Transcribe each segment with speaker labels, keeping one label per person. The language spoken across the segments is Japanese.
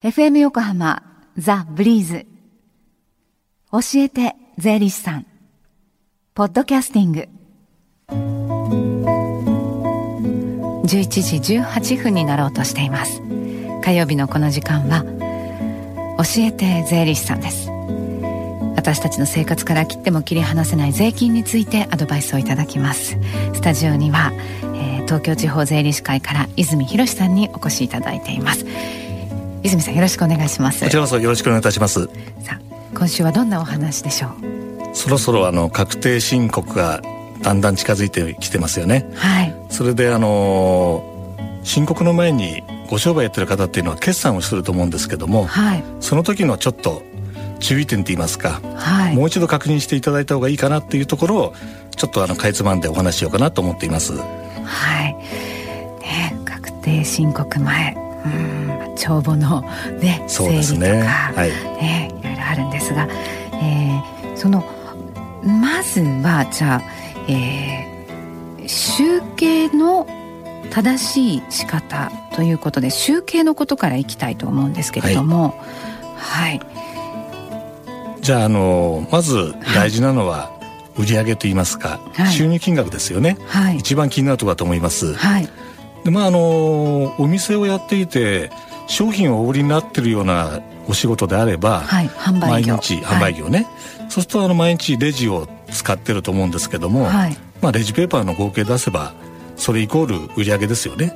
Speaker 1: FM 横浜ザ・ブリーズ。教えて税理士さん。ポッドキャスティング。11時18分になろうとしています。火曜日のこの時間は教えて税理士さんです。私たちの生活から切っても切り離せない税金についてアドバイスをいただきます。スタジオには、えー、東京地方税理士会から泉博さんにお越しいただいています。泉さんよろしくお願いします。
Speaker 2: こちらこそよろしくお願いいたします。
Speaker 1: さあ今週はどんなお話でしょ
Speaker 2: う？そろそろあの確定申告がだんだん近づいてきてますよね。
Speaker 1: はい。
Speaker 2: それであの申告の前にご商売やってる方っていうのは決算をすると思うんですけども、
Speaker 1: はい、
Speaker 2: その時のちょっと注意点といいますか、
Speaker 1: はい、
Speaker 2: もう一度確認していただいた方がいいかなっていうところをちょっとあのかいつまんでお話しようかなと思っています。
Speaker 1: はい。ね確定申告前。うん帳簿のね整理とか、
Speaker 2: はい、
Speaker 1: ねいろいろあるんですが、えー、そのまずはじゃあ、えー、集計の正しい仕方ということで集計のことからいきたいと思うんですけれどもはい、はい、
Speaker 2: じゃああのまず大事なのは、売上といいますか、はい、収入金額ですよね、
Speaker 1: はい、
Speaker 2: 一番気になるところだと思います、
Speaker 1: はい。
Speaker 2: でまああのお店をやっていて商品をお売りになってるようなお仕事であれば、
Speaker 1: はい、販売
Speaker 2: 業。毎日販売業ね、はい、そうするとあの毎日レジを使ってると思うんですけども、
Speaker 1: はい、
Speaker 2: まあ、レジペーパーの合計出せばそれイコール売上ですよね、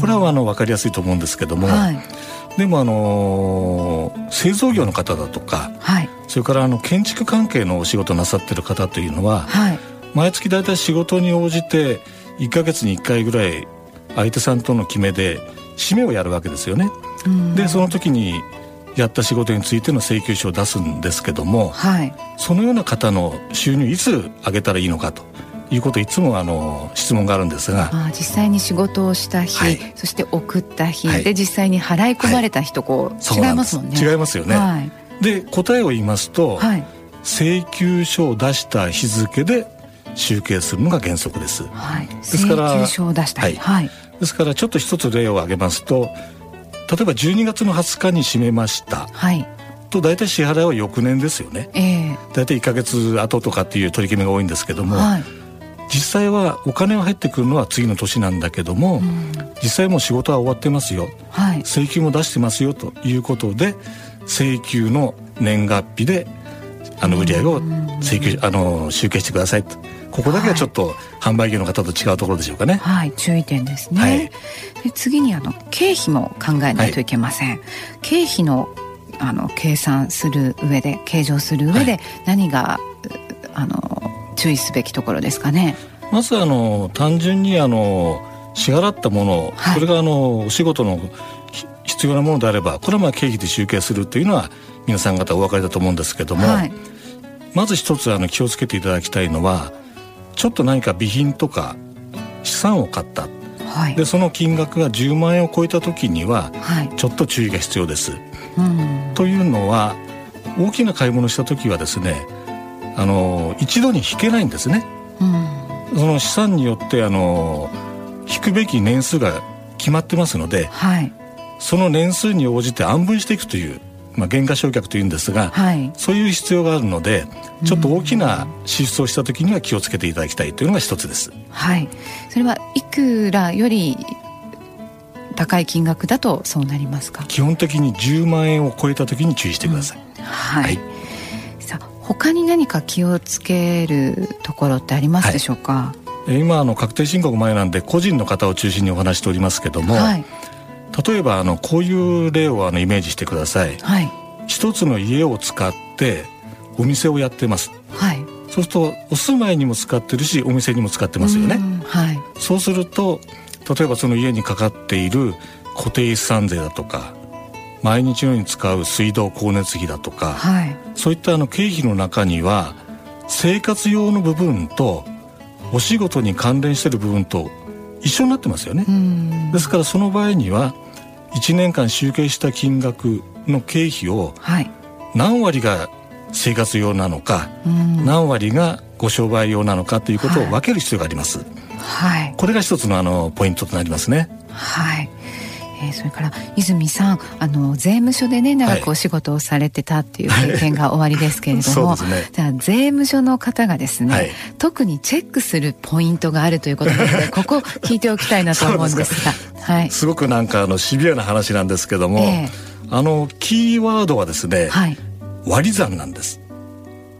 Speaker 2: これはあの分かりやすいと思うんですけども、
Speaker 1: はい、
Speaker 2: でもあの製造業の方だとか、
Speaker 1: はい、
Speaker 2: それからあの建築関係のお仕事なさってる方というのは、
Speaker 1: はい、
Speaker 2: 毎月大体仕事に応じて1か月に1回ぐらい相手さんとの決めで締めをやるわけですよね。でその時にやった仕事についての請求書を出すんですけども、
Speaker 1: はい、
Speaker 2: そのような方の収入いつ上げたらいいのかということいつもあの質問があるんですが
Speaker 1: あ実際に仕事をした日、はい、そして送った日、はい、で実際に払い込まれた日とこう、違いますもんね。
Speaker 2: 違いますよね、
Speaker 1: はい、
Speaker 2: で答えを言いますと、
Speaker 1: はい、
Speaker 2: 請求書を出した日付で集計するのが原則です、
Speaker 1: はい、ですから請求書を出した日、はい。
Speaker 2: ですからちょっと一つ例を挙げますと例えば12月の20日に締めました、
Speaker 1: はい、
Speaker 2: と大体支払いは翌年ですよね、
Speaker 1: えー、
Speaker 2: 大体1か月後とかっていう取り決めが多いんですけども、
Speaker 1: はい、
Speaker 2: 実際はお金が入ってくるのは次の年なんだけども、うん、実際もう仕事は終わってますよ、
Speaker 1: はい、
Speaker 2: 請求も出してますよということで請求の年月日であの売上を請求、あの集計してくださいとここだけはちょっと販売業の方と違うところでしょうかね。
Speaker 1: はい、注意点ですね。はい、で次にあの経費も考えないといけません。はい、経費のあの計算する上で計上する上で何が、はい、あの注意すべきところですかね。
Speaker 2: まずあの単純にあの支払ったもの、はい、それがあのお仕事の必要なものであればこれはまあ経費で集計するというのは皆さん方お分かりだと思うんですけども、はい、まず一つあの気をつけていただきたいのはちょっと何か備品とか資産を買った、
Speaker 1: はい、
Speaker 2: でその金額が10万円を超えた時には、
Speaker 1: はい、
Speaker 2: ちょっと注意が必要です。
Speaker 1: うん、
Speaker 2: というのは大きな買い物した時はですねあの一度に引けないんですね。
Speaker 1: うん、
Speaker 2: その資産によってあの引くべき年数が決まってますので、
Speaker 1: はい、
Speaker 2: その年数に応じて安分していくというまあ、減価償却というんですが、
Speaker 1: はい、
Speaker 2: そういう必要があるのでちょっと大きな支出をした時には気をつけていただきたいというのが一つです。
Speaker 1: はい、それはいくらより高い金額だとそうなりますか？
Speaker 2: 基本的に10万円を超えた時に注意してください、
Speaker 1: うん、はい、はい、さあ他に何か気をつけるところってありますでしょうか、
Speaker 2: はい、今あの確定申告前なんで個人の方を中心にお話しておりますけども、
Speaker 1: はい
Speaker 2: 例えばあのこういう例をあのイメージしてください、
Speaker 1: はい、
Speaker 2: 一つの家を使ってお店をやってます、
Speaker 1: はい、
Speaker 2: そうするとお住まいにも使ってるしお店にも使ってますよね、
Speaker 1: はい、
Speaker 2: そうすると例えばその家にかかっている固定資産税だとか毎日のように使う水道光熱費だとか、
Speaker 1: はい、
Speaker 2: そういったあの経費の中には生活用の部分とお仕事に関連している部分と一緒になってますよね。ですからその場合には1年間集計した金額の経費を何割が生活用なのか、何割がご商売用なのかということを分ける必要があります。
Speaker 1: はい、
Speaker 2: これが一つのあのポイントとなりますね。
Speaker 1: はい。えー、それから泉さんあの税務署でね長くお仕事をされてたっていう経験が終わりですけれども、はい、ね、じゃあ税務署の方がですね、はい、特にチェックするポイントがあるということなので ここ聞いておきたいなと思うんですが。
Speaker 2: はい、すごくなんかあのシビアな話なんですけども、えー、あのキーワードはですね、はい、割り算なんです。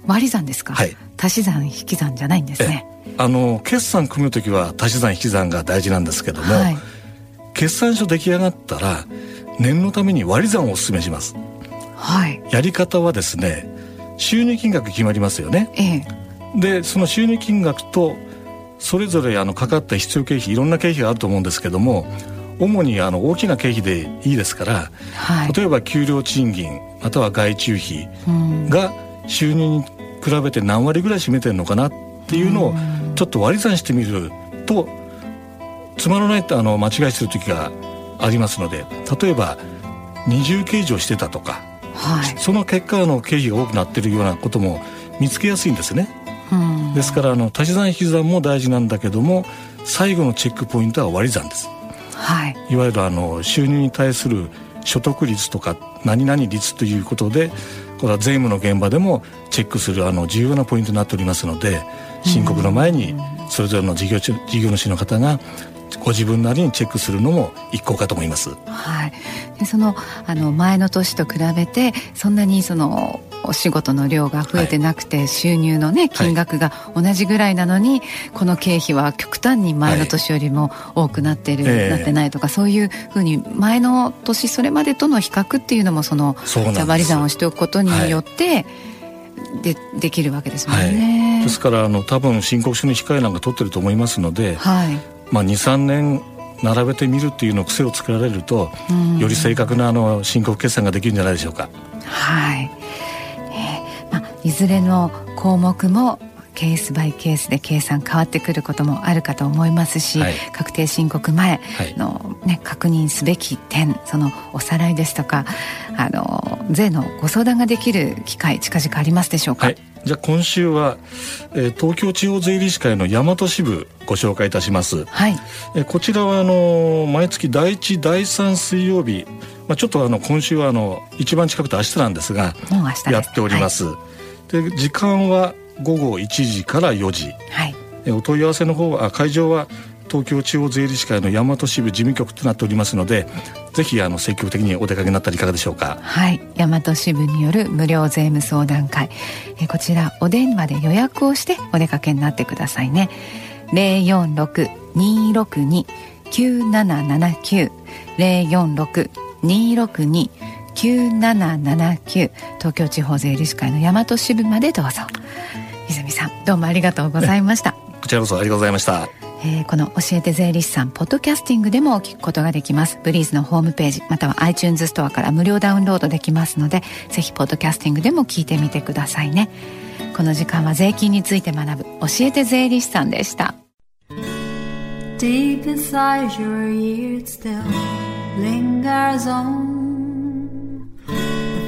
Speaker 1: 割り算ですか、はい、足し算引き算じゃないんですね。
Speaker 2: あの決算組む時は足し算引き算が大事なんですけども、はい、決算書出来上がったら念のために割り算をお勧めします、はい、やり方はですね収入金額決まりますよね、ええ、でその収入金額とそれぞれあのかかった必要経費いろんな経費があると思うんですけども主にあの大きな経費でいいですから、はい、例えば給料賃金または外注費が収入に比べて何割ぐらい占めてるのかなっていうのをちょっと割り算してみるとつまらないとあの間違いする時がありますので例えば二重計上してたとか、はい、その結果の経費が多くなってるようなことも見つけやすいんですね。ですからあの足し算引き算も大事なんだけども最後のチェックポイントは割り算です。はい、いわゆるあの収入に対する所得率とか何々率ということでこれは税務の現場でもチェックするあの重要なポイントになっておりますので申告の前にそれぞれの事業事業主の方がご自分なりにチェックするのも一向かと思います。
Speaker 1: はい。でそのあの前の年と比べてそんなにそのお仕事の量が増えてなくて、はい、収入のね金額が同じぐらいなのに、はい、この経費は極端に前の年よりも多くなってる、はい、なってないとか、そういうふうに前の年それまでとの比較っていうのもそのじゃ割り算をしておくことによって、でできるわけですもんね、
Speaker 2: ですからあの多分申告書に控えなんか取ってると思いますので、はいまあ、23年並べてみるっていうの癖を作られると、より正確なあの申告決算ができるんじゃないでしょうか。
Speaker 1: はい、えーまあ、いずれの項目もケースバイケースで計算変わってくることもあるかと思いますし、はい、確定申告前のね、はい、確認すべき点そのおさらいですとかあの税のご相談ができる機会近々ありますでしょうか、はい、
Speaker 2: じゃあ今週は、えー、東京地方税理士会の大和支部ご紹介いたします、はい、えー、こちらはあの毎月第1第3水曜日。まあ、ちょっとあの今週はあの一番近くて明日なんですがやっております。はい、で時間は午後1時から4時、はい、お問い合わせの方は会場は東京地方税理士会の大和支部事務局となっておりますのでぜひあの積極的にお出かけになったらいかがでしょうか？
Speaker 1: はい。大和支部による無料税務相談会。えこちらお電話で予約をしてお出かけになってくださいね。046-262-9779 046-262-9779東京地方税理士会の大和支部までどうぞ。泉さんどうもありがとうございました。
Speaker 2: こちらこそありがとうございました
Speaker 1: えー、この教えて税理士さんポッドキャスティングでも聞くことができます。ブリーズのホームページまたは iTunes ストアから無料ダウンロードできますのでぜひポッドキャスティングでも聞いてみてくださいね。この時間は税金について学ぶ教えて税理士さんでした。Deep inside your ear still lingers on.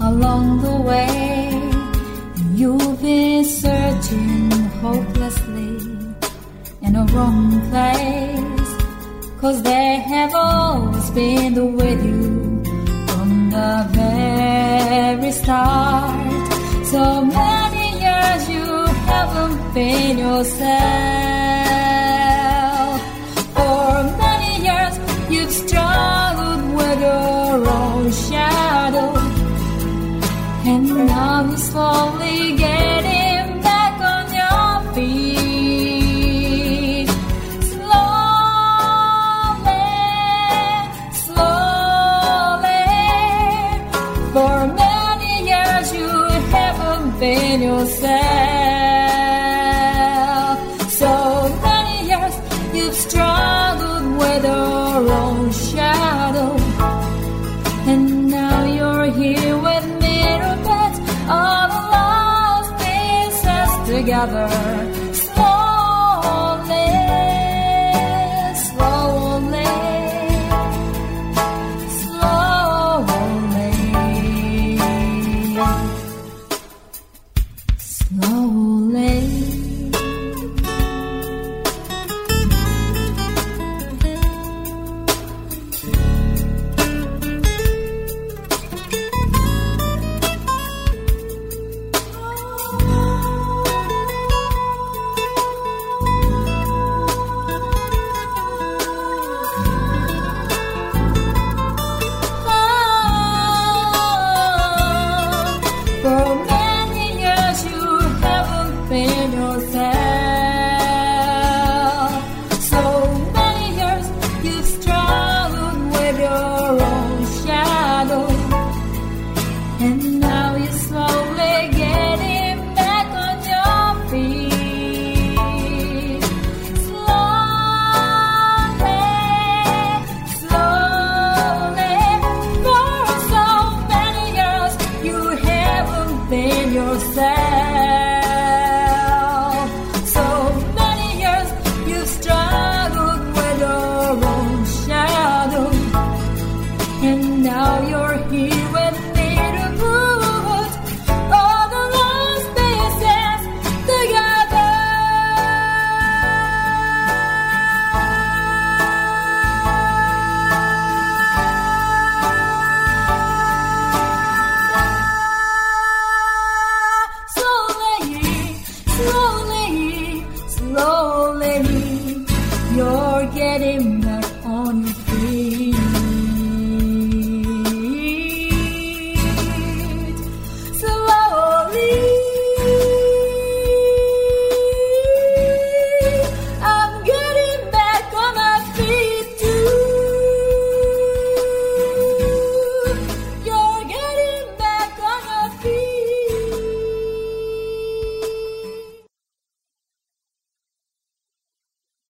Speaker 1: along the way. You've been searching hopelessly in a wrong place. Cause they have always been with you from the very start. So many years you haven't been yourself. yourself. So many years you've struggled with your own shadow, and now you're here with mirror pets, all the lost pieces together.
Speaker 3: past.